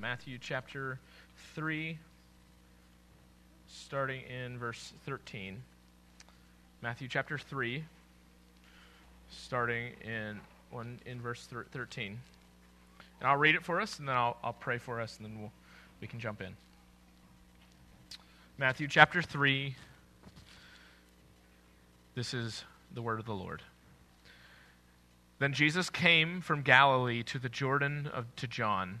Matthew chapter 3, starting in verse 13. Matthew chapter 3, starting in, one, in verse 13. And I'll read it for us, and then I'll, I'll pray for us, and then we'll, we can jump in. Matthew chapter 3. This is the word of the Lord. Then Jesus came from Galilee to the Jordan of, to John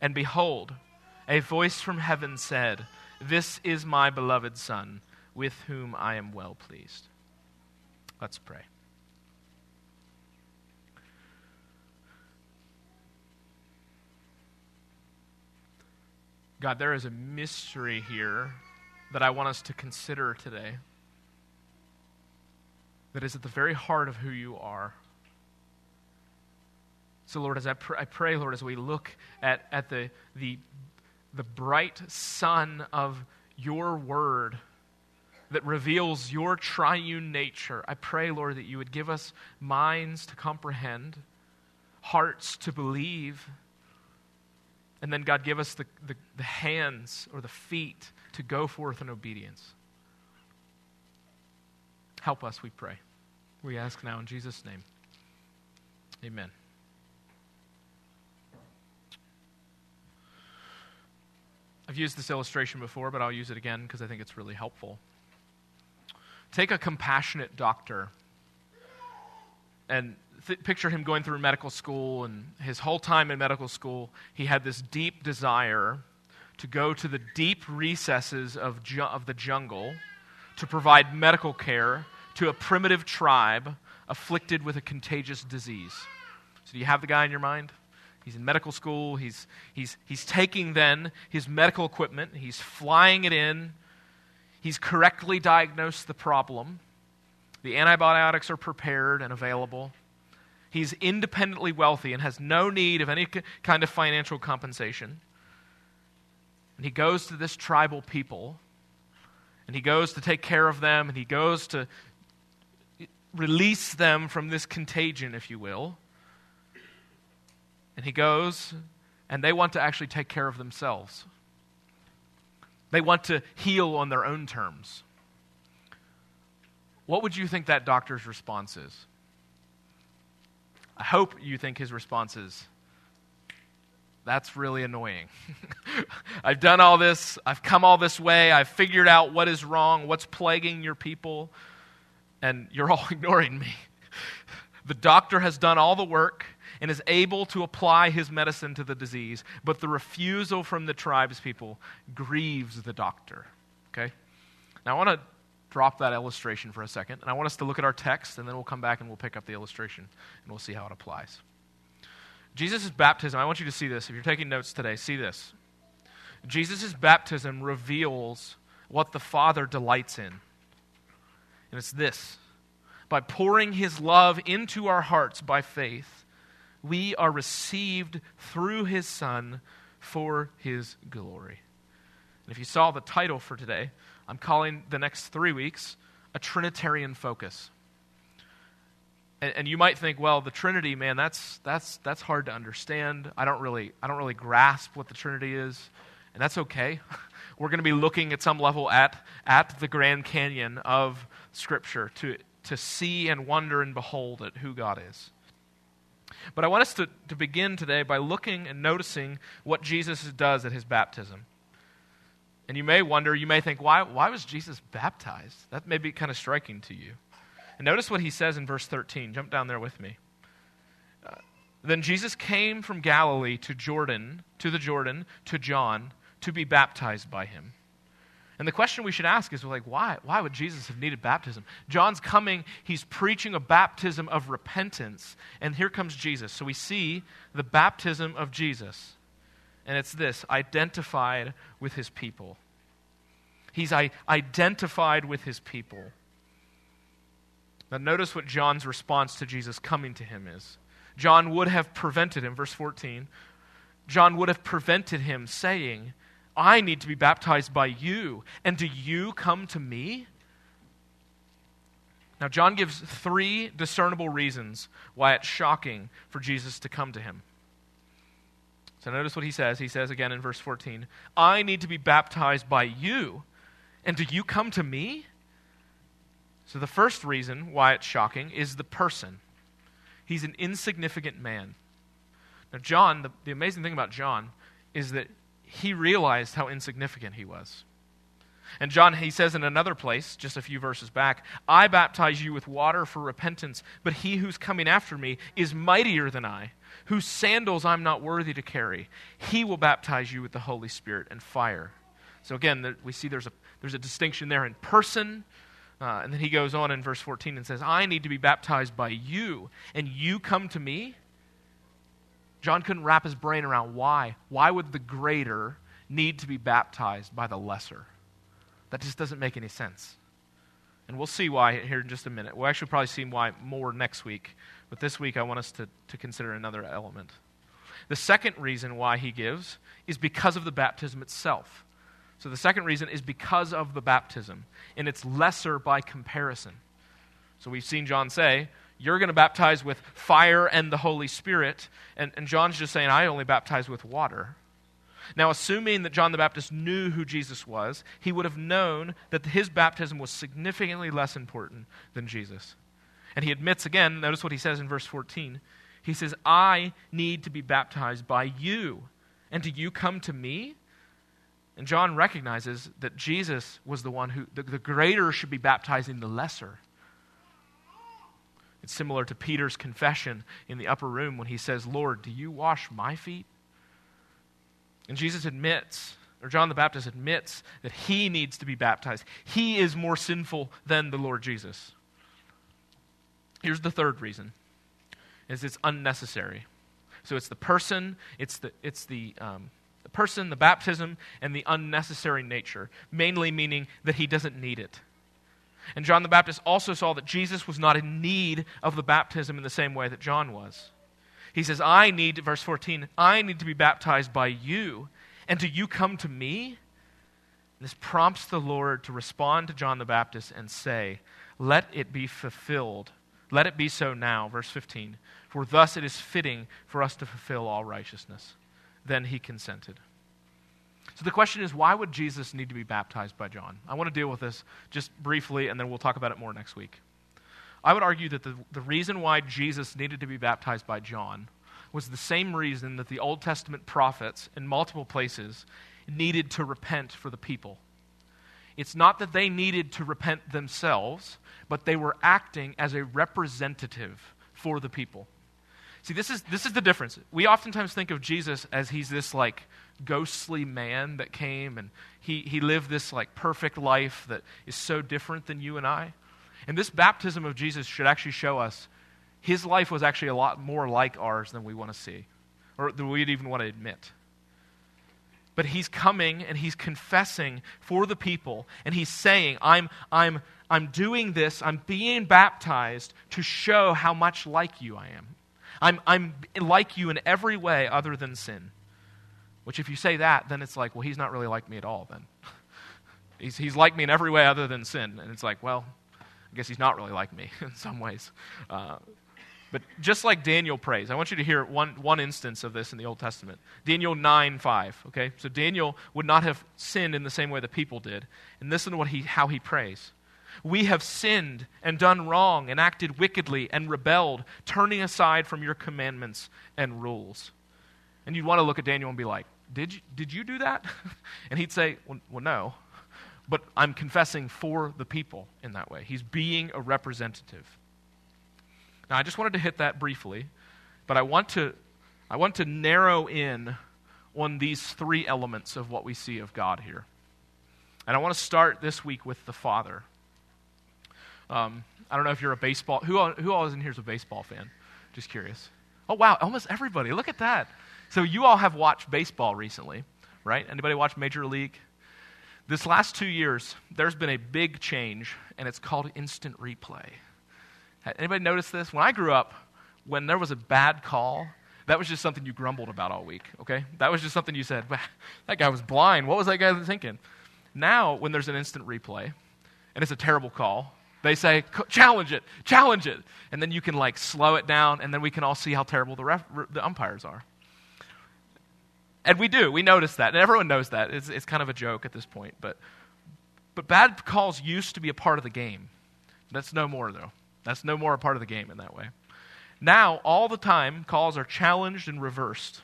And behold, a voice from heaven said, This is my beloved Son, with whom I am well pleased. Let's pray. God, there is a mystery here that I want us to consider today that is at the very heart of who you are. So, Lord, as I, pr- I pray, Lord, as we look at, at the, the, the bright sun of your word that reveals your triune nature, I pray, Lord, that you would give us minds to comprehend, hearts to believe, and then, God, give us the, the, the hands or the feet to go forth in obedience. Help us, we pray. We ask now in Jesus' name. Amen. I've used this illustration before, but I'll use it again because I think it's really helpful. Take a compassionate doctor and th- picture him going through medical school, and his whole time in medical school, he had this deep desire to go to the deep recesses of, ju- of the jungle to provide medical care to a primitive tribe afflicted with a contagious disease. So, do you have the guy in your mind? He's in medical school. He's, he's, he's taking then his medical equipment, he's flying it in. He's correctly diagnosed the problem. The antibiotics are prepared and available. He's independently wealthy and has no need of any kind of financial compensation. And he goes to this tribal people and he goes to take care of them and he goes to release them from this contagion, if you will. And he goes, and they want to actually take care of themselves. They want to heal on their own terms. What would you think that doctor's response is? I hope you think his response is, that's really annoying. I've done all this. I've come all this way. I've figured out what is wrong, what's plaguing your people and you're all ignoring me. The doctor has done all the work and is able to apply his medicine to the disease, but the refusal from the tribes people grieves the doctor. Okay? Now, I want to drop that illustration for a second, and I want us to look at our text, and then we'll come back and we'll pick up the illustration, and we'll see how it applies. Jesus' baptism, I want you to see this. If you're taking notes today, see this. Jesus' baptism reveals what the Father delights in. And it's this by pouring his love into our hearts by faith, we are received through his Son for his glory. And if you saw the title for today, I'm calling the next three weeks a Trinitarian focus. And, and, you might think, well, the Trinity, man, that's, that's, that's hard to understand. I don't, really, I don't really grasp what the Trinity is, and that's okay. We're going to be looking at some level at, at the Grand Canyon of Scripture to, to see and wonder and behold at who God is. But I want us to, to begin today by looking and noticing what Jesus does at his baptism. And you may wonder, you may think, why, why was Jesus baptized? That may be kind of striking to you. And notice what he says in verse 13. Jump down there with me. Uh, then Jesus came from Galilee to Jordan, to the Jordan, to John, to be baptized by him. And the question we should ask is like, why? Why would Jesus have needed baptism? John's coming, he's preaching a baptism of repentance, and here comes Jesus. So we see the baptism of Jesus. And it's this identified with his people. He's identified with his people. Now, notice what John's response to Jesus coming to him is. John would have prevented him, verse 14. John would have prevented him saying, I need to be baptized by you, and do you come to me? Now, John gives three discernible reasons why it's shocking for Jesus to come to him. So, notice what he says. He says again in verse 14, I need to be baptized by you, and do you come to me? So, the first reason why it's shocking is the person. He's an insignificant man. Now, John, the, the amazing thing about John is that he realized how insignificant he was. And John, he says in another place, just a few verses back, I baptize you with water for repentance, but he who's coming after me is mightier than I, whose sandals I'm not worthy to carry. He will baptize you with the Holy Spirit and fire. So again, we see there's a, there's a distinction there in person. Uh, and then he goes on in verse 14 and says, I need to be baptized by you, and you come to me? John couldn't wrap his brain around why. Why would the greater need to be baptized by the lesser? That just doesn't make any sense. And we'll see why here in just a minute. We'll actually probably see why more next week. But this week, I want us to, to consider another element. The second reason why he gives is because of the baptism itself. So the second reason is because of the baptism, and it's lesser by comparison. So we've seen John say, you're going to baptize with fire and the Holy Spirit. And, and John's just saying, I only baptize with water. Now, assuming that John the Baptist knew who Jesus was, he would have known that his baptism was significantly less important than Jesus. And he admits again, notice what he says in verse 14. He says, I need to be baptized by you. And do you come to me? And John recognizes that Jesus was the one who, the, the greater should be baptizing the lesser. It's similar to Peter's confession in the upper room when he says, Lord, do you wash my feet? And Jesus admits, or John the Baptist admits, that he needs to be baptized. He is more sinful than the Lord Jesus. Here's the third reason is it's unnecessary. So it's the person, it's the, it's the, um, the person, the baptism, and the unnecessary nature, mainly meaning that he doesn't need it. And John the Baptist also saw that Jesus was not in need of the baptism in the same way that John was. He says, I need, verse 14, I need to be baptized by you, and do you come to me? This prompts the Lord to respond to John the Baptist and say, Let it be fulfilled. Let it be so now, verse 15. For thus it is fitting for us to fulfill all righteousness. Then he consented. So the question is, why would Jesus need to be baptized by John? I want to deal with this just briefly, and then we'll talk about it more next week. I would argue that the, the reason why Jesus needed to be baptized by John was the same reason that the Old Testament prophets in multiple places needed to repent for the people. It's not that they needed to repent themselves, but they were acting as a representative for the people. See, this is, this is the difference. We oftentimes think of Jesus as he's this like ghostly man that came and he, he lived this like perfect life that is so different than you and I. And this baptism of Jesus should actually show us his life was actually a lot more like ours than we want to see, or than we'd even want to admit. But he's coming and he's confessing for the people, and he's saying, I'm, I'm, I'm doing this, I'm being baptized to show how much like you I am. I'm, I'm like you in every way other than sin. Which, if you say that, then it's like, well, he's not really like me at all, then. he's, he's like me in every way other than sin. And it's like, well, I guess he's not really like me in some ways. Uh, but just like Daniel prays, I want you to hear one, one instance of this in the Old Testament. Daniel 9 5. Okay? So Daniel would not have sinned in the same way the people did. And listen to what he, how he prays. We have sinned and done wrong and acted wickedly and rebelled, turning aside from your commandments and rules. And you'd want to look at Daniel and be like, did you, did you do that? and he'd say, well, well, no. But I'm confessing for the people in that way. He's being a representative. Now, I just wanted to hit that briefly, but I want to, I want to narrow in on these three elements of what we see of God here. And I want to start this week with the Father. Um, I don't know if you're a baseball. Who who all is in here is a baseball fan? Just curious. Oh, wow. Almost everybody. Look at that. So you all have watched baseball recently, right? Anybody watch Major League? This last two years, there's been a big change, and it's called instant replay. Anybody notice this? When I grew up, when there was a bad call, that was just something you grumbled about all week, okay? That was just something you said, that guy was blind. What was that guy thinking? Now, when there's an instant replay, and it's a terrible call, they say, challenge it, challenge it. And then you can like slow it down, and then we can all see how terrible the, ref, the umpires are. And we do. We notice that. And everyone knows that. It's, it's kind of a joke at this point. But, but bad calls used to be a part of the game. That's no more, though. That's no more a part of the game in that way. Now, all the time, calls are challenged and reversed.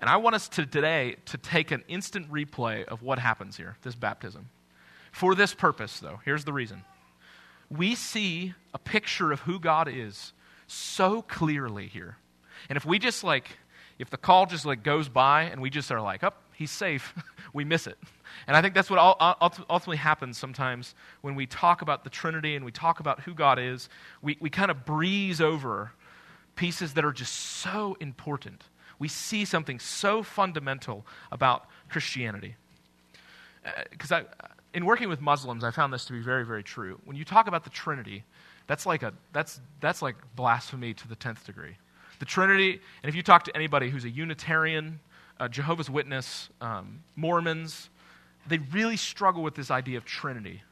And I want us to today to take an instant replay of what happens here, this baptism. For this purpose, though, here's the reason. We see a picture of who God is so clearly here. And if we just like, if the call just like goes by and we just are like, oh, he's safe, we miss it. And I think that's what ultimately happens sometimes when we talk about the Trinity and we talk about who God is. We, we kind of breeze over pieces that are just so important. We see something so fundamental about Christianity. Because uh, in working with Muslims, I found this to be very, very true. When you talk about the Trinity, that's like, a, that's, that's like blasphemy to the 10th degree. The Trinity, and if you talk to anybody who's a Unitarian, a Jehovah's Witness, um, Mormons, they really struggle with this idea of Trinity.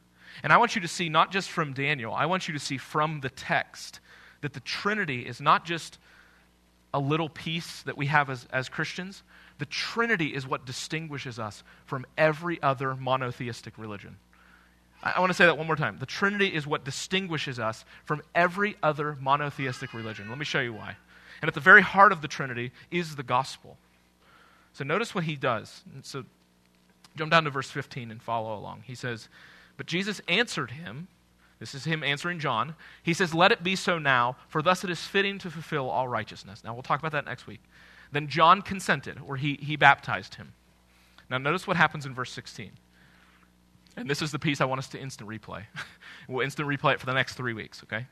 And I want you to see, not just from Daniel, I want you to see from the text that the Trinity is not just a little piece that we have as, as Christians. The Trinity is what distinguishes us from every other monotheistic religion. I, I want to say that one more time. The Trinity is what distinguishes us from every other monotheistic religion. Let me show you why. And at the very heart of the Trinity is the gospel. So notice what he does. So Jump down to verse 15 and follow along. He says, But Jesus answered him. This is him answering John. He says, Let it be so now, for thus it is fitting to fulfill all righteousness. Now, we'll talk about that next week. Then John consented, or he, he baptized him. Now, notice what happens in verse 16. And this is the piece I want us to instant replay. we'll instant replay it for the next three weeks, okay?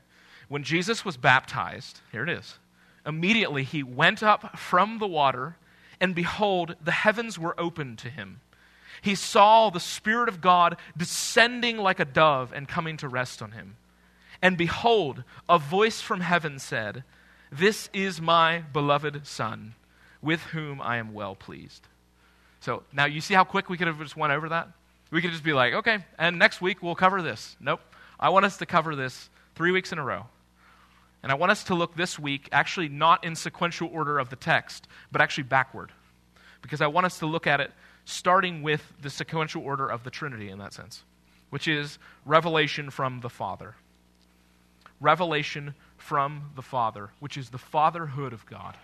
When Jesus was baptized, here it is. Immediately he went up from the water, and behold, the heavens were opened to him he saw the Spirit of God descending like a dove and coming to rest on him. And behold, a voice from heaven said, This is my beloved Son, with whom I am well pleased. So now you see how quick we could have just went over that? We could just be like, okay, and next week we'll cover this. Nope. I want us to cover this three weeks in a row. And I want us to look this week, actually not in sequential order of the text, but actually backward. Because I want us to look at it starting with the sequential order of the Trinity in that sense, which is revelation from the Father. Revelation from the Father, which is the fatherhood of God.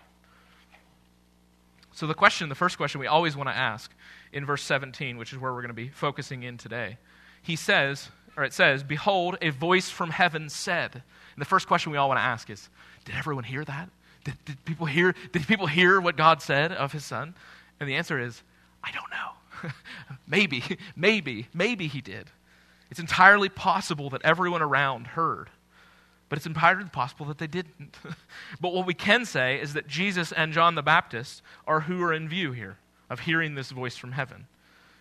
So, the question, the first question we always want to ask in verse 17, which is where we're going to be focusing in today, he says, or it says, Behold, a voice from heaven said. The first question we all want to ask is, Did everyone hear that? Did, did, people hear, did people hear what God said of his son? And the answer is, I don't know. maybe, maybe, maybe he did. It's entirely possible that everyone around heard, but it's entirely possible that they didn't. but what we can say is that Jesus and John the Baptist are who are in view here of hearing this voice from heaven.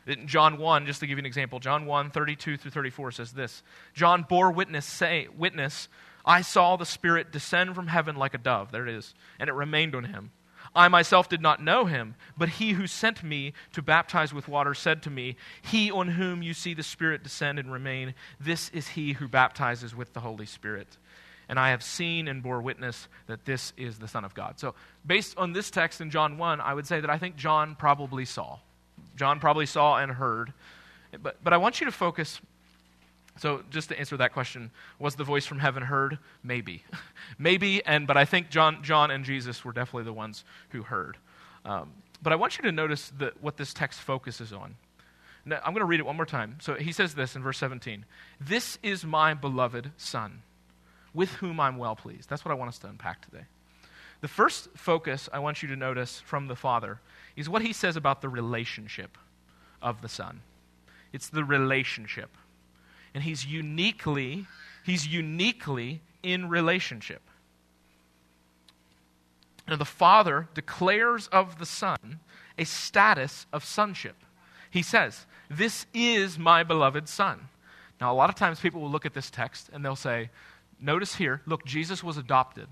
In John 1, just to give you an example, John 1, 32 through 34 says this John bore witness, say, witness, I saw the Spirit descend from heaven like a dove. There it is. And it remained on him. I myself did not know him, but he who sent me to baptize with water said to me, He on whom you see the Spirit descend and remain, this is he who baptizes with the Holy Spirit. And I have seen and bore witness that this is the Son of God. So, based on this text in John 1, I would say that I think John probably saw. John probably saw and heard. But, but I want you to focus so, just to answer that question, was the voice from heaven heard? Maybe. Maybe, and, but I think John, John and Jesus were definitely the ones who heard. Um, but I want you to notice that what this text focuses on. Now, I'm going to read it one more time. So he says this in verse 17 This is my beloved Son, with whom I'm well pleased. That's what I want us to unpack today. The first focus I want you to notice from the Father is what he says about the relationship of the Son. It's the relationship and he's uniquely he's uniquely in relationship Now, the Father declares of the Son a status of sonship. He says, This is my beloved Son. Now, a lot of times people will look at this text and they'll say, Notice here, look, Jesus was adopted.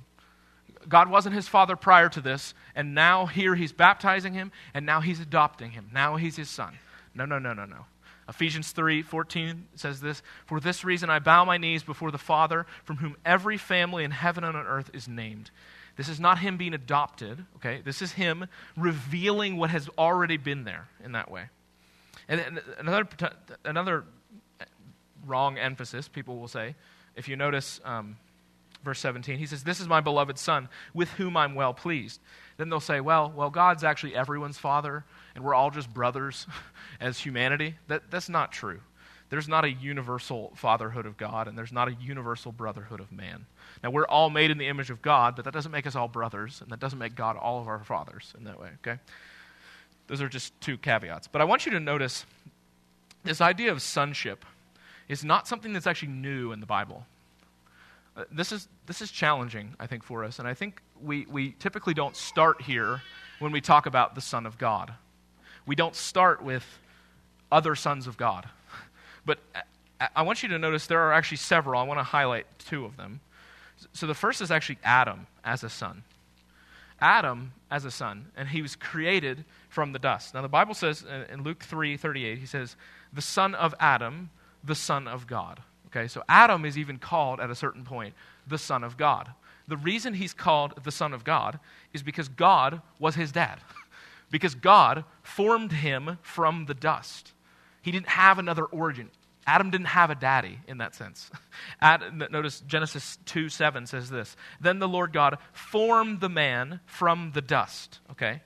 God wasn't his father prior to this, and now here he's baptizing him, and now he's adopting him. Now he's his son. No, no, no, no, no. Ephesians 3 14 says this For this reason I bow my knees before the Father, from whom every family in heaven and on earth is named. This is not him being adopted, okay? This is him revealing what has already been there in that way. And another, another wrong emphasis, people will say, if you notice um, verse 17, he says, This is my beloved Son, with whom I'm well pleased. Then they'll say, Well, well, God's actually everyone's father, and we're all just brothers as humanity. That, that's not true. There's not a universal fatherhood of God, and there's not a universal brotherhood of man. Now, we're all made in the image of God, but that doesn't make us all brothers, and that doesn't make God all of our fathers in that way, okay? Those are just two caveats. But I want you to notice this idea of sonship is not something that's actually new in the Bible. Uh, this, is, this is challenging, I think, for us, and I think we, we typically don't start here when we talk about the Son of God. We don't start with other sons of God. But I want you to notice there are actually several. I want to highlight two of them. So the first is actually Adam as a son. Adam as a son, and he was created from the dust. Now the Bible says in Luke 3:38, he says, "The son of Adam, the son of God." Okay? So Adam is even called at a certain point the son of God. The reason he's called the son of God is because God was his dad. because God formed him from the dust. He didn't have another origin. Adam didn't have a daddy in that sense. Adam, notice Genesis 2 7 says this Then the Lord God formed the man from the dust, okay,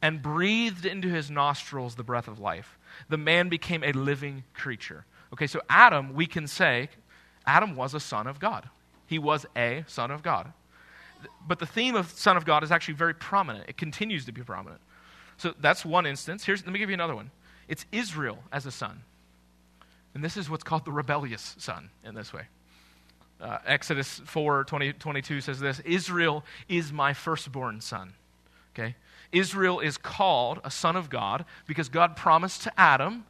and breathed into his nostrils the breath of life. The man became a living creature. Okay, so Adam, we can say, Adam was a son of God. He was a son of God. But the theme of son of God is actually very prominent. It continues to be prominent. So that's one instance. Here's, let me give you another one. It's Israel as a son. And this is what's called the rebellious son in this way. Uh, Exodus 4 20, 22 says this Israel is my firstborn son. Okay? Israel is called a son of God because God promised to Adam,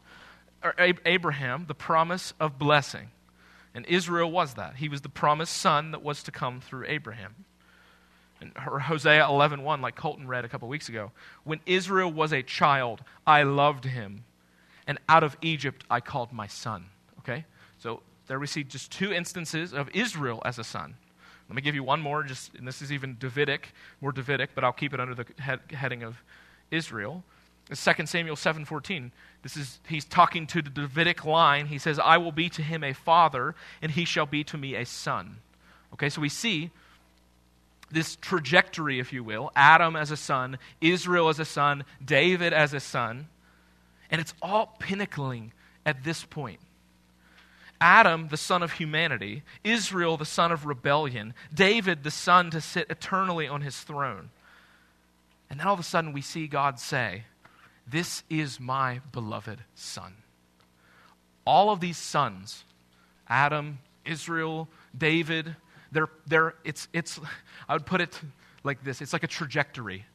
Abraham, the promise of blessing. And Israel was that. He was the promised son that was to come through Abraham. And Hosea 11:1 like Colton read a couple weeks ago, when Israel was a child, I loved him and out of Egypt I called my son. Okay? So there we see just two instances of Israel as a son. Let me give you one more, just, and this is even Davidic, more Davidic, but I'll keep it under the head, heading of Israel. It's 2 Samuel 7:14. This is he's talking to the Davidic line. He says, "I will be to him a father, and he shall be to me a son." Okay, so we see this trajectory, if you will Adam as a son, Israel as a son, David as a son. And it's all pinnacling at this point. Adam, the son of humanity, Israel, the son of rebellion, David, the son to sit eternally on his throne. And then all of a sudden we see God say, This is my beloved son. All of these sons, Adam, Israel, David, they're, they're, it's, it's, I would put it like this it's like a trajectory,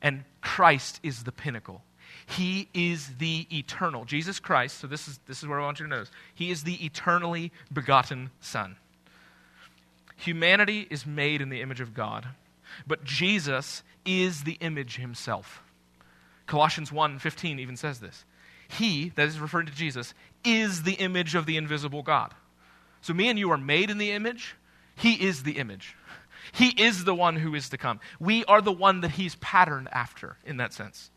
and Christ is the pinnacle. He is the eternal. Jesus Christ, so this is, this is where I want you to notice. He is the eternally begotten Son. Humanity is made in the image of God, but Jesus is the image himself. Colossians 1:15 even says this. He, that is referring to Jesus, is the image of the invisible God. So me and you are made in the image. He is the image. He is the one who is to come. We are the one that he's patterned after in that sense.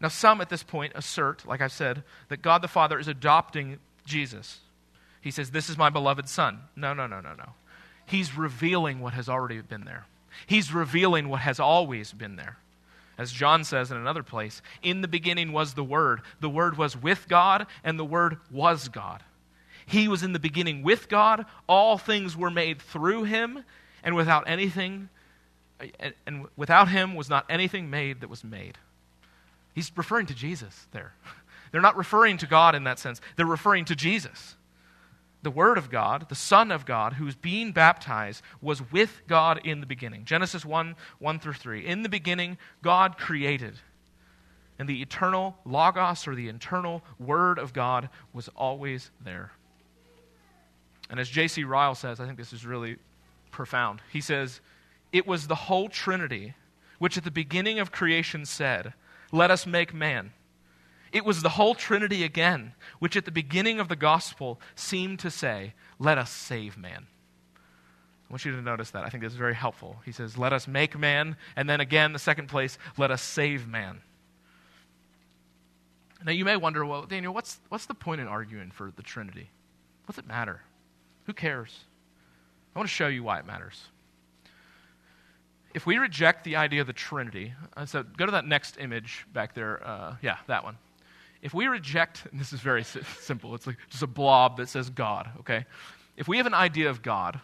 Now, some at this point assert, like I said, that God the Father is adopting Jesus. He says, This is my beloved Son. No, no, no, no, no. He's revealing what has already been there, He's revealing what has always been there. As John says in another place, in the beginning was the Word. The Word was with God, and the Word was God. He was in the beginning with God. All things were made through him, and without anything, and without him was not anything made that was made. He's referring to Jesus there. They're not referring to God in that sense, they're referring to Jesus. The Word of God, the Son of God, who's being baptized, was with God in the beginning. Genesis 1 1 through 3. In the beginning, God created. And the eternal Logos, or the eternal Word of God, was always there. And as J.C. Ryle says, I think this is really profound. He says, It was the whole Trinity which at the beginning of creation said, Let us make man. It was the whole Trinity again, which at the beginning of the gospel seemed to say, Let us save man. I want you to notice that. I think this is very helpful. He says, Let us make man. And then again, the second place, let us save man. Now you may wonder, well, Daniel, what's, what's the point in arguing for the Trinity? What's it matter? Who cares? I want to show you why it matters. If we reject the idea of the Trinity, uh, so go to that next image back there. Uh, yeah, that one. If we reject, this is very simple, it's like just a blob that says God, okay? If we have an idea of God,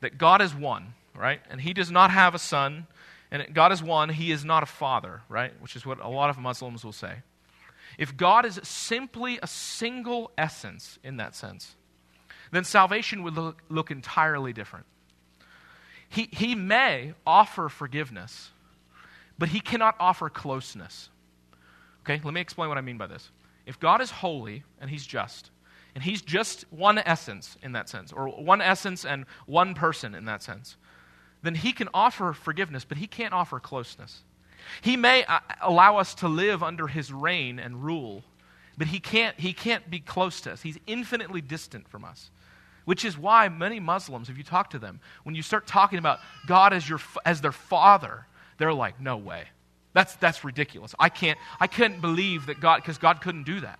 that God is one, right? And he does not have a son, and God is one, he is not a father, right? Which is what a lot of Muslims will say. If God is simply a single essence in that sense, then salvation would look, look entirely different. He, he may offer forgiveness, but he cannot offer closeness. Okay, let me explain what I mean by this. If God is holy and he's just, and he's just one essence in that sense, or one essence and one person in that sense, then he can offer forgiveness, but he can't offer closeness. He may uh, allow us to live under his reign and rule, but he can't, he can't be close to us. He's infinitely distant from us. Which is why many Muslims, if you talk to them, when you start talking about God as, your, as their father, they're like, no way. That's, that's ridiculous. I can't, I couldn't believe that God, because God couldn't do that.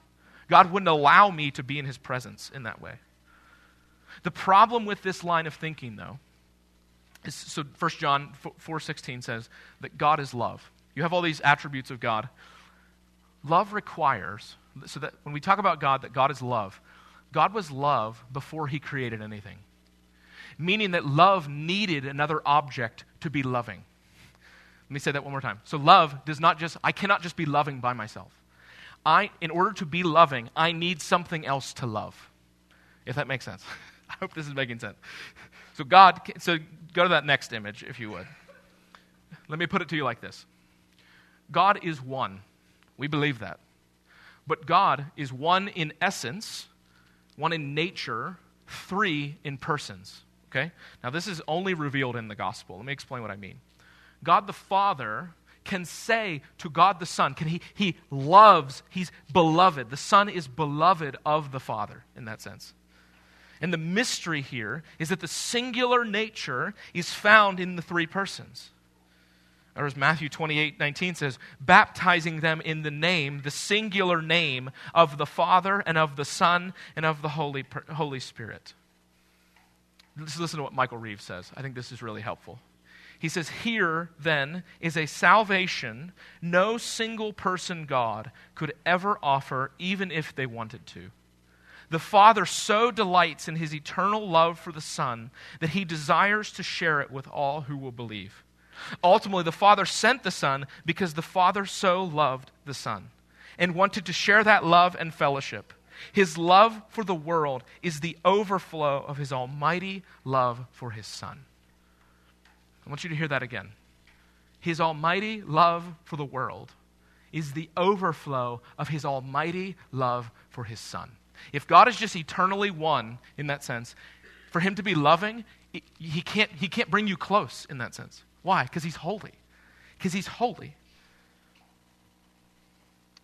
God wouldn't allow me to be in his presence in that way. The problem with this line of thinking, though, is so 1 John 4.16 says that God is love. You have all these attributes of God. Love requires, so that when we talk about God, that God is love, God was love before he created anything, meaning that love needed another object to be loving. Let me say that one more time. So, love does not just, I cannot just be loving by myself. I, in order to be loving, I need something else to love. If that makes sense. I hope this is making sense. So, God, so go to that next image, if you would. Let me put it to you like this God is one. We believe that. But God is one in essence one in nature, three in persons. Okay? Now, this is only revealed in the gospel. Let me explain what I mean. God the Father can say to God the Son, can he, he loves, he's beloved. The Son is beloved of the Father in that sense. And the mystery here is that the singular nature is found in the three persons. Or as Matthew 28 19 says, baptizing them in the name, the singular name of the Father and of the Son and of the Holy, Holy Spirit. Let's listen to what Michael Reeves says. I think this is really helpful. He says, Here, then, is a salvation no single person God could ever offer, even if they wanted to. The Father so delights in his eternal love for the Son that he desires to share it with all who will believe. Ultimately, the Father sent the Son because the Father so loved the Son and wanted to share that love and fellowship. His love for the world is the overflow of his almighty love for his Son. I want you to hear that again. His almighty love for the world is the overflow of his almighty love for his Son. If God is just eternally one in that sense, for him to be loving, he can't, he can't bring you close in that sense. Why? Because he's holy. Because he's holy.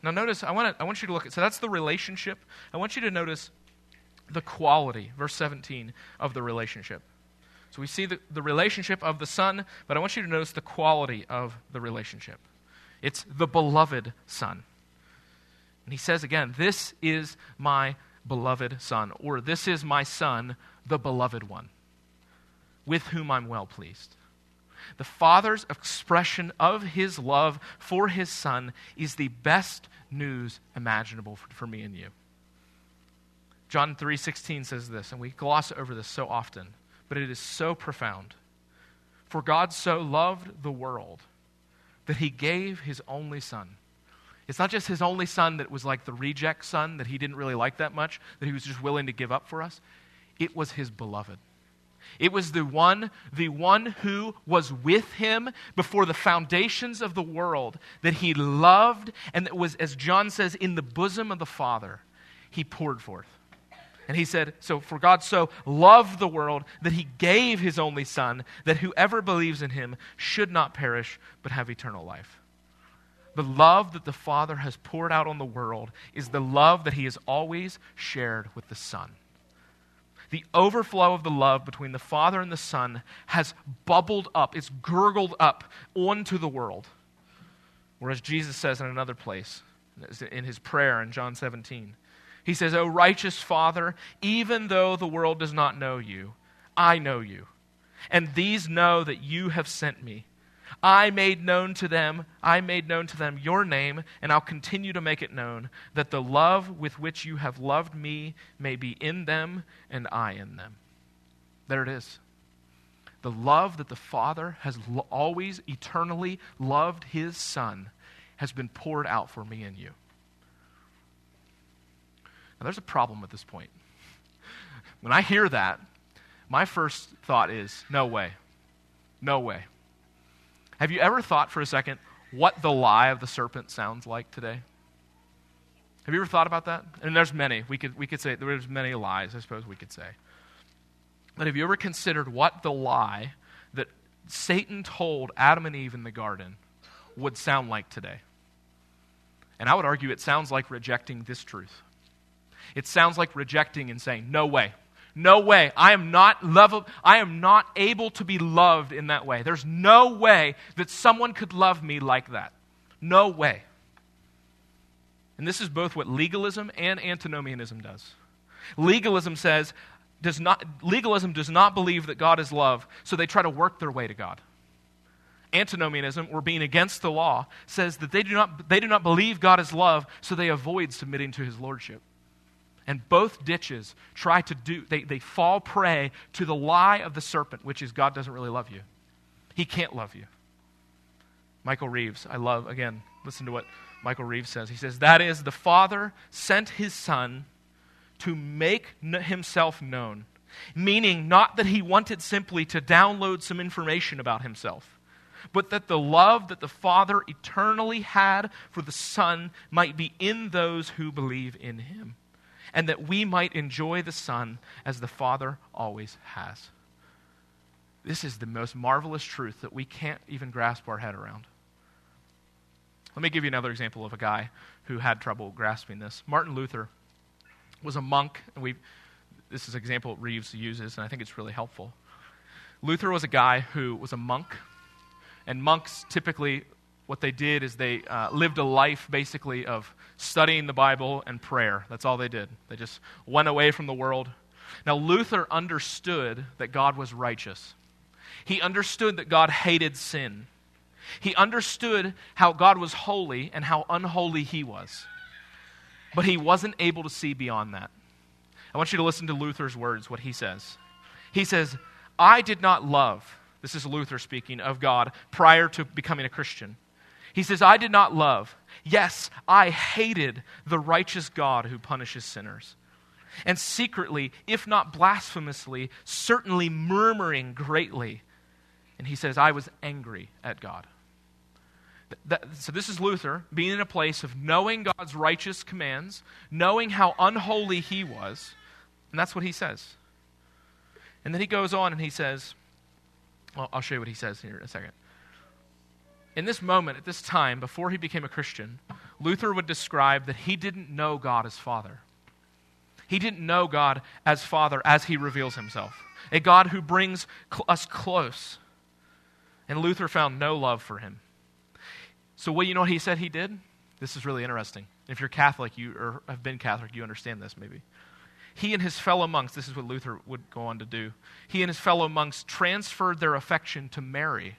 Now, notice, I want, I want you to look at, so that's the relationship. I want you to notice the quality, verse 17, of the relationship. So we see the, the relationship of the Son, but I want you to notice the quality of the relationship. It's the beloved Son. And he says again, This is my beloved Son, or This is my Son, the beloved one, with whom I'm well pleased. The Father's expression of his love for his Son is the best news imaginable for, for me and you. John 3:16 says this, and we gloss over this so often, but it is so profound. For God so loved the world that he gave his only son, It's not just his only son that was like the reject son that he didn't really like that much, that he was just willing to give up for us. It was his beloved. It was the one, the one who was with him before the foundations of the world that he loved and that was, as John says, in the bosom of the Father, he poured forth. And he said, So for God so loved the world that he gave his only Son, that whoever believes in him should not perish, but have eternal life. The love that the Father has poured out on the world is the love that he has always shared with the Son. The overflow of the love between the Father and the Son has bubbled up, it's gurgled up onto the world. Whereas Jesus says in another place, in his prayer in John 17, he says, O righteous Father, even though the world does not know you, I know you. And these know that you have sent me. I made known to them, I made known to them your name, and I'll continue to make it known, that the love with which you have loved me may be in them and I in them. There it is. The love that the Father has always eternally loved his Son has been poured out for me and you. Now, there's a problem at this point. When I hear that, my first thought is no way. No way. Have you ever thought for a second what the lie of the serpent sounds like today? Have you ever thought about that? And there's many. We could, we could say there's many lies, I suppose we could say. But have you ever considered what the lie that Satan told Adam and Eve in the garden would sound like today? And I would argue it sounds like rejecting this truth. It sounds like rejecting and saying, No way. No way. I am not love, I am not able to be loved in that way. There's no way that someone could love me like that. No way. And this is both what legalism and antinomianism does. Legalism says does not legalism does not believe that God is love, so they try to work their way to God. Antinomianism, or being against the law, says that they do not they do not believe God is love, so they avoid submitting to his lordship. And both ditches try to do, they, they fall prey to the lie of the serpent, which is God doesn't really love you. He can't love you. Michael Reeves, I love, again, listen to what Michael Reeves says. He says, That is, the Father sent his Son to make himself known, meaning not that he wanted simply to download some information about himself, but that the love that the Father eternally had for the Son might be in those who believe in him and that we might enjoy the Son as the Father always has. This is the most marvelous truth that we can't even grasp our head around. Let me give you another example of a guy who had trouble grasping this. Martin Luther was a monk, and we this is an example Reeves uses, and I think it's really helpful. Luther was a guy who was a monk, and monks typically what they did is they uh, lived a life basically of studying the Bible and prayer. That's all they did. They just went away from the world. Now, Luther understood that God was righteous, he understood that God hated sin. He understood how God was holy and how unholy he was. But he wasn't able to see beyond that. I want you to listen to Luther's words, what he says. He says, I did not love, this is Luther speaking, of God prior to becoming a Christian. He says, I did not love. Yes, I hated the righteous God who punishes sinners. And secretly, if not blasphemously, certainly murmuring greatly. And he says, I was angry at God. That, so, this is Luther being in a place of knowing God's righteous commands, knowing how unholy he was. And that's what he says. And then he goes on and he says, well, I'll show you what he says here in a second in this moment, at this time, before he became a Christian, Luther would describe that he didn't know God as Father. He didn't know God as Father as he reveals himself, a God who brings cl- us close. And Luther found no love for him. So, what you know what he said he did? This is really interesting. If you're Catholic, you or have been Catholic, you understand this maybe. He and his fellow monks, this is what Luther would go on to do. He and his fellow monks transferred their affection to Mary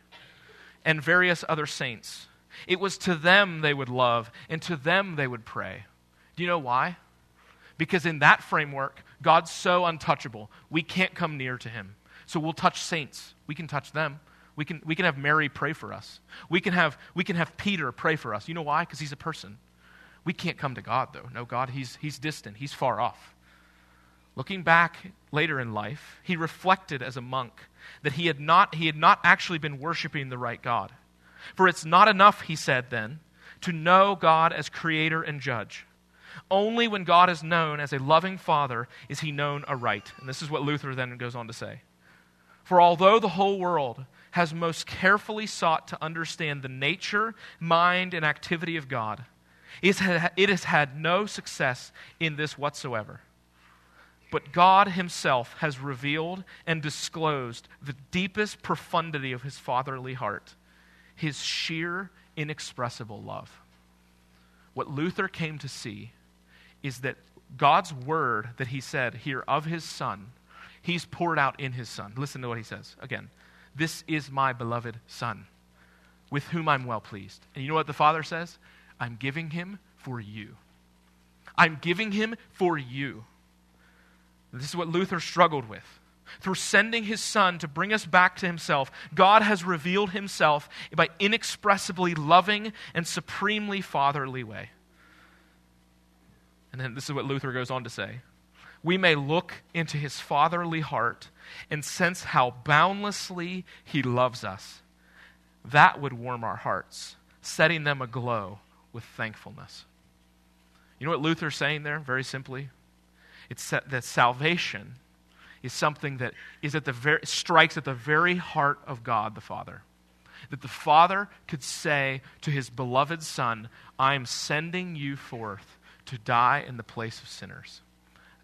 and various other saints. It was to them they would love, and to them they would pray. Do you know why? Because in that framework, God's so untouchable, we can't come near to him. So we'll touch saints. We can touch them. We can, we can have Mary pray for us. We can have, we can have Peter pray for us. You know why? Because he's a person. We can't come to God, though. No, God, he's, he's distant, He's far off. Looking back later in life, he reflected as a monk that he had not, he had not actually been worshiping the right God. For it's not enough, he said then, to know God as creator and judge. Only when God is known as a loving father is he known aright. And this is what Luther then goes on to say. For although the whole world has most carefully sought to understand the nature, mind, and activity of God, it has had no success in this whatsoever. But God Himself has revealed and disclosed the deepest profundity of His fatherly heart, His sheer, inexpressible love. What Luther came to see is that God's word that He said here of His Son, He's poured out in His Son. Listen to what He says again. This is my beloved Son, with whom I'm well pleased. And you know what the Father says? I'm giving him for you. I'm giving him for you. This is what Luther struggled with. Through sending his son to bring us back to himself, God has revealed himself by inexpressibly loving and supremely fatherly way. And then this is what Luther goes on to say. We may look into his fatherly heart and sense how boundlessly he loves us. That would warm our hearts, setting them aglow with thankfulness. You know what Luther's saying there, very simply? It's that salvation is something that is at the very, strikes at the very heart of God the Father. That the Father could say to his beloved Son, I am sending you forth to die in the place of sinners.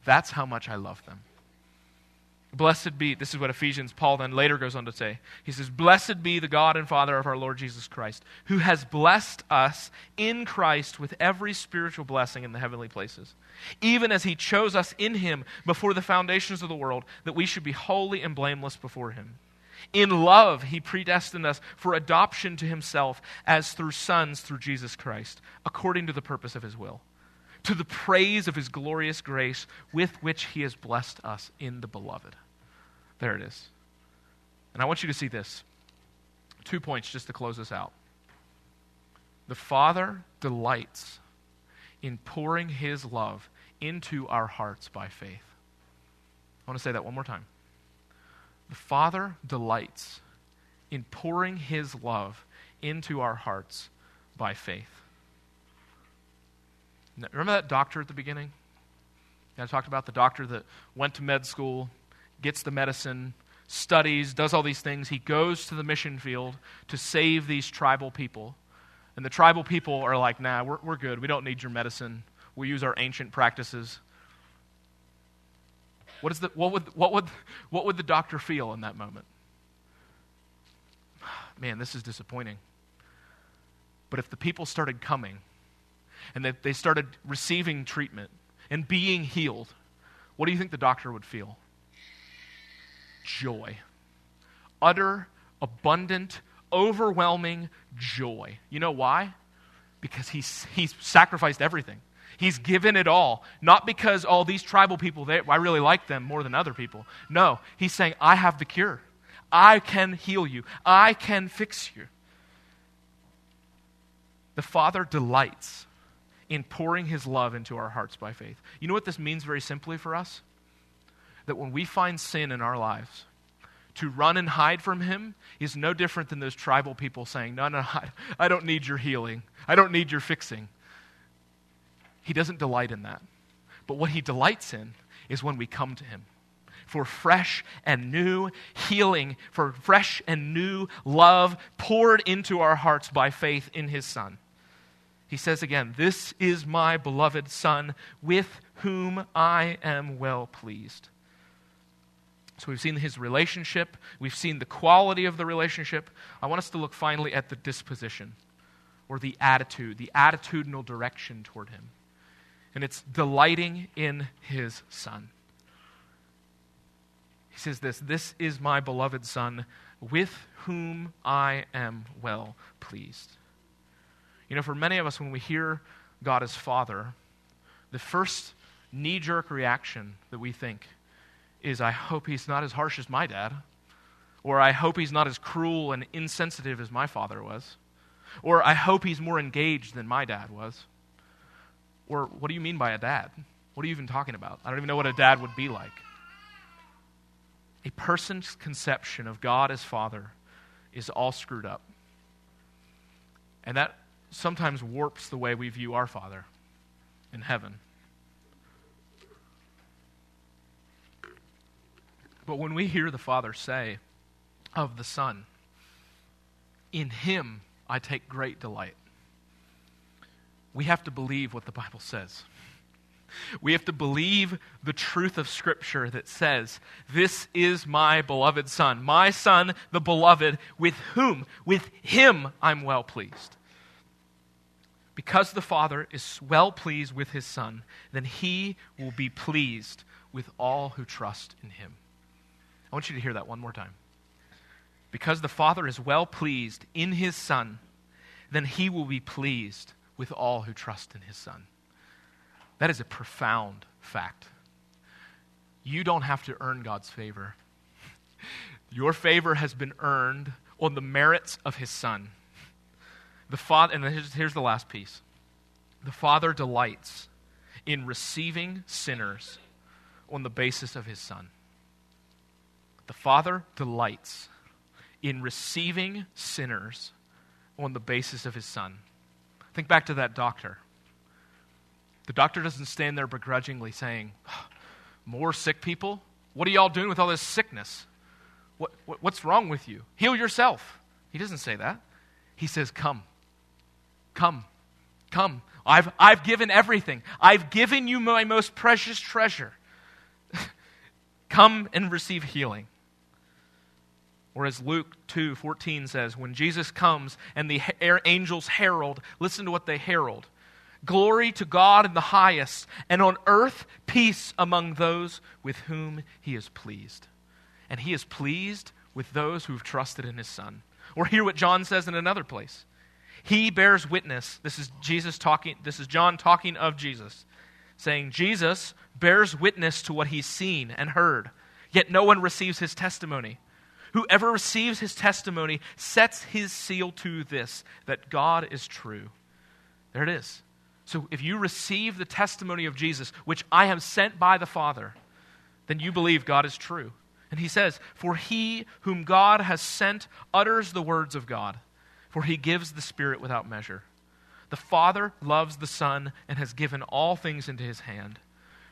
That's how much I love them. Blessed be, this is what Ephesians, Paul then later goes on to say. He says, Blessed be the God and Father of our Lord Jesus Christ, who has blessed us in Christ with every spiritual blessing in the heavenly places, even as he chose us in him before the foundations of the world, that we should be holy and blameless before him. In love, he predestined us for adoption to himself as through sons through Jesus Christ, according to the purpose of his will to the praise of his glorious grace with which he has blessed us in the beloved. There it is. And I want you to see this. Two points just to close this out. The Father delights in pouring his love into our hearts by faith. I want to say that one more time. The Father delights in pouring his love into our hearts by faith. Remember that doctor at the beginning? I talked about the doctor that went to med school, gets the medicine, studies, does all these things. He goes to the mission field to save these tribal people. And the tribal people are like, nah, we're, we're good. We don't need your medicine. We use our ancient practices. What, is the, what, would, what, would, what would the doctor feel in that moment? Man, this is disappointing. But if the people started coming and that they started receiving treatment and being healed, what do you think the doctor would feel? Joy. Utter, abundant, overwhelming joy. You know why? Because he's, he's sacrificed everything. He's given it all. Not because all these tribal people, they, I really like them more than other people. No, he's saying, I have the cure. I can heal you. I can fix you. The Father delights in pouring his love into our hearts by faith. You know what this means very simply for us? That when we find sin in our lives, to run and hide from him is no different than those tribal people saying, No, no, I, I don't need your healing. I don't need your fixing. He doesn't delight in that. But what he delights in is when we come to him for fresh and new healing, for fresh and new love poured into our hearts by faith in his Son. He says again, This is my beloved Son, with whom I am well pleased. So we've seen his relationship, we've seen the quality of the relationship. I want us to look finally at the disposition or the attitude, the attitudinal direction toward him. And it's delighting in his Son. He says this This is my beloved Son, with whom I am well pleased. You know, for many of us, when we hear God as Father, the first knee jerk reaction that we think is, I hope he's not as harsh as my dad, or I hope he's not as cruel and insensitive as my father was, or I hope he's more engaged than my dad was. Or what do you mean by a dad? What are you even talking about? I don't even know what a dad would be like. A person's conception of God as Father is all screwed up. And that sometimes warps the way we view our Father in heaven. But when we hear the Father say of the Son, In him I take great delight, we have to believe what the Bible says. We have to believe the truth of Scripture that says, This is my beloved Son, my Son, the beloved, with whom, with him, I'm well pleased. Because the Father is well pleased with his Son, then he will be pleased with all who trust in him. I want you to hear that one more time. Because the Father is well pleased in his Son, then he will be pleased with all who trust in his Son. That is a profound fact. You don't have to earn God's favor. Your favor has been earned on the merits of his Son. The Father, and here's, the last piece. The Father delights in receiving sinners on the basis of his Son. The Father delights in receiving sinners on the basis of his Son. Think back to that doctor. The doctor doesn't stand there begrudgingly saying, More sick people? What are y'all doing with all this sickness? What, what, what's wrong with you? Heal yourself. He doesn't say that. He says, Come. Come. Come. I've, I've given everything. I've given you my most precious treasure. Come and receive healing. Or as Luke 2 14 says, when Jesus comes and the angels herald, listen to what they herald. Glory to God in the highest, and on earth peace among those with whom he is pleased. And he is pleased with those who have trusted in his Son. Or hear what John says in another place. He bears witness. This is Jesus talking, this is John talking of Jesus, saying, Jesus bears witness to what he's seen and heard, yet no one receives his testimony. Whoever receives his testimony sets his seal to this, that God is true. There it is. So if you receive the testimony of Jesus, which I am sent by the Father, then you believe God is true. And he says, For he whom God has sent utters the words of God, for he gives the Spirit without measure. The Father loves the Son and has given all things into his hand.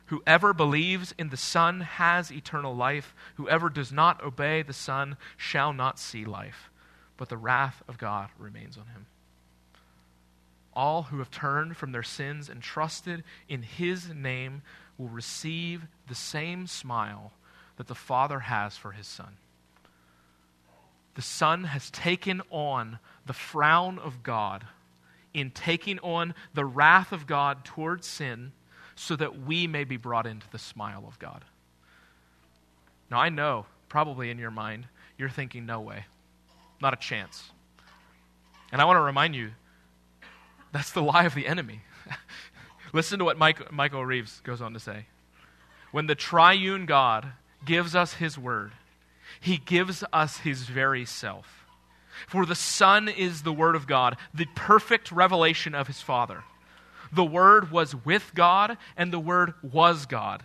Whoever believes in the Son has eternal life. Whoever does not obey the Son shall not see life, but the wrath of God remains on him. All who have turned from their sins and trusted in his name will receive the same smile that the Father has for his Son. The Son has taken on the frown of God in taking on the wrath of God towards sin so that we may be brought into the smile of God. Now, I know, probably in your mind, you're thinking, no way, not a chance. And I want to remind you that's the lie of the enemy. Listen to what Mike, Michael Reeves goes on to say. When the triune God gives us his word, he gives us his very self. For the Son is the Word of God, the perfect revelation of his Father. The Word was with God, and the Word was God.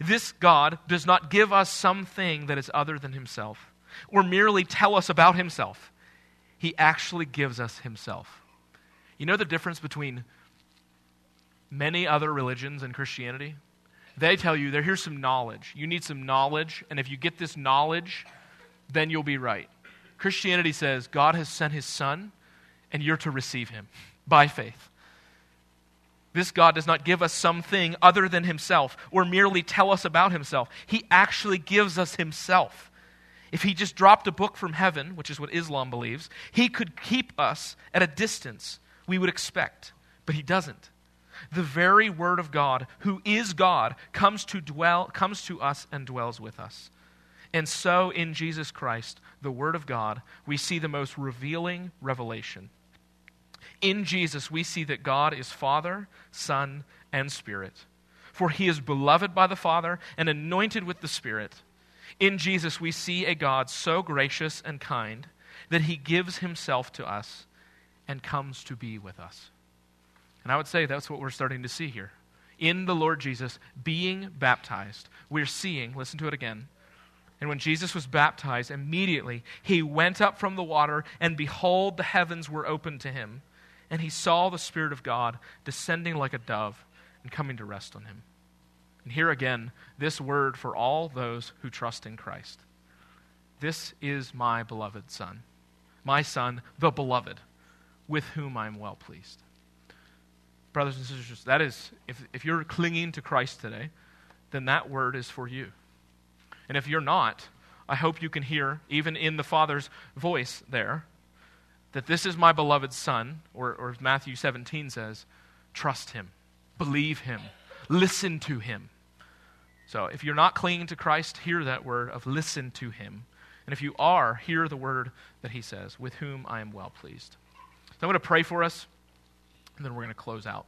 This God does not give us something that is other than Himself, or merely tell us about Himself. He actually gives us Himself. You know the difference between many other religions and Christianity? They tell you, there, here's some knowledge. You need some knowledge, and if you get this knowledge, then you'll be right. Christianity says God has sent His Son, and you're to receive Him by faith. This God does not give us something other than himself or merely tell us about himself. He actually gives us himself. If he just dropped a book from heaven, which is what Islam believes, he could keep us at a distance we would expect, but he doesn't. The very word of God, who is God, comes to dwell comes to us and dwells with us. And so in Jesus Christ, the word of God, we see the most revealing revelation in Jesus, we see that God is Father, Son, and Spirit. For he is beloved by the Father and anointed with the Spirit. In Jesus, we see a God so gracious and kind that he gives himself to us and comes to be with us. And I would say that's what we're starting to see here. In the Lord Jesus being baptized, we're seeing, listen to it again. And when Jesus was baptized, immediately he went up from the water, and behold, the heavens were opened to him. And he saw the Spirit of God descending like a dove and coming to rest on him. And here again, this word for all those who trust in Christ. This is my beloved Son, my Son, the beloved, with whom I am well pleased. Brothers and sisters, that is, if, if you're clinging to Christ today, then that word is for you. And if you're not, I hope you can hear, even in the Father's voice there, that this is my beloved Son, or, or as Matthew 17 says, trust him, believe him, listen to him. So if you're not clinging to Christ, hear that word of listen to him. And if you are, hear the word that he says, with whom I am well pleased. So I'm going to pray for us, and then we're going to close out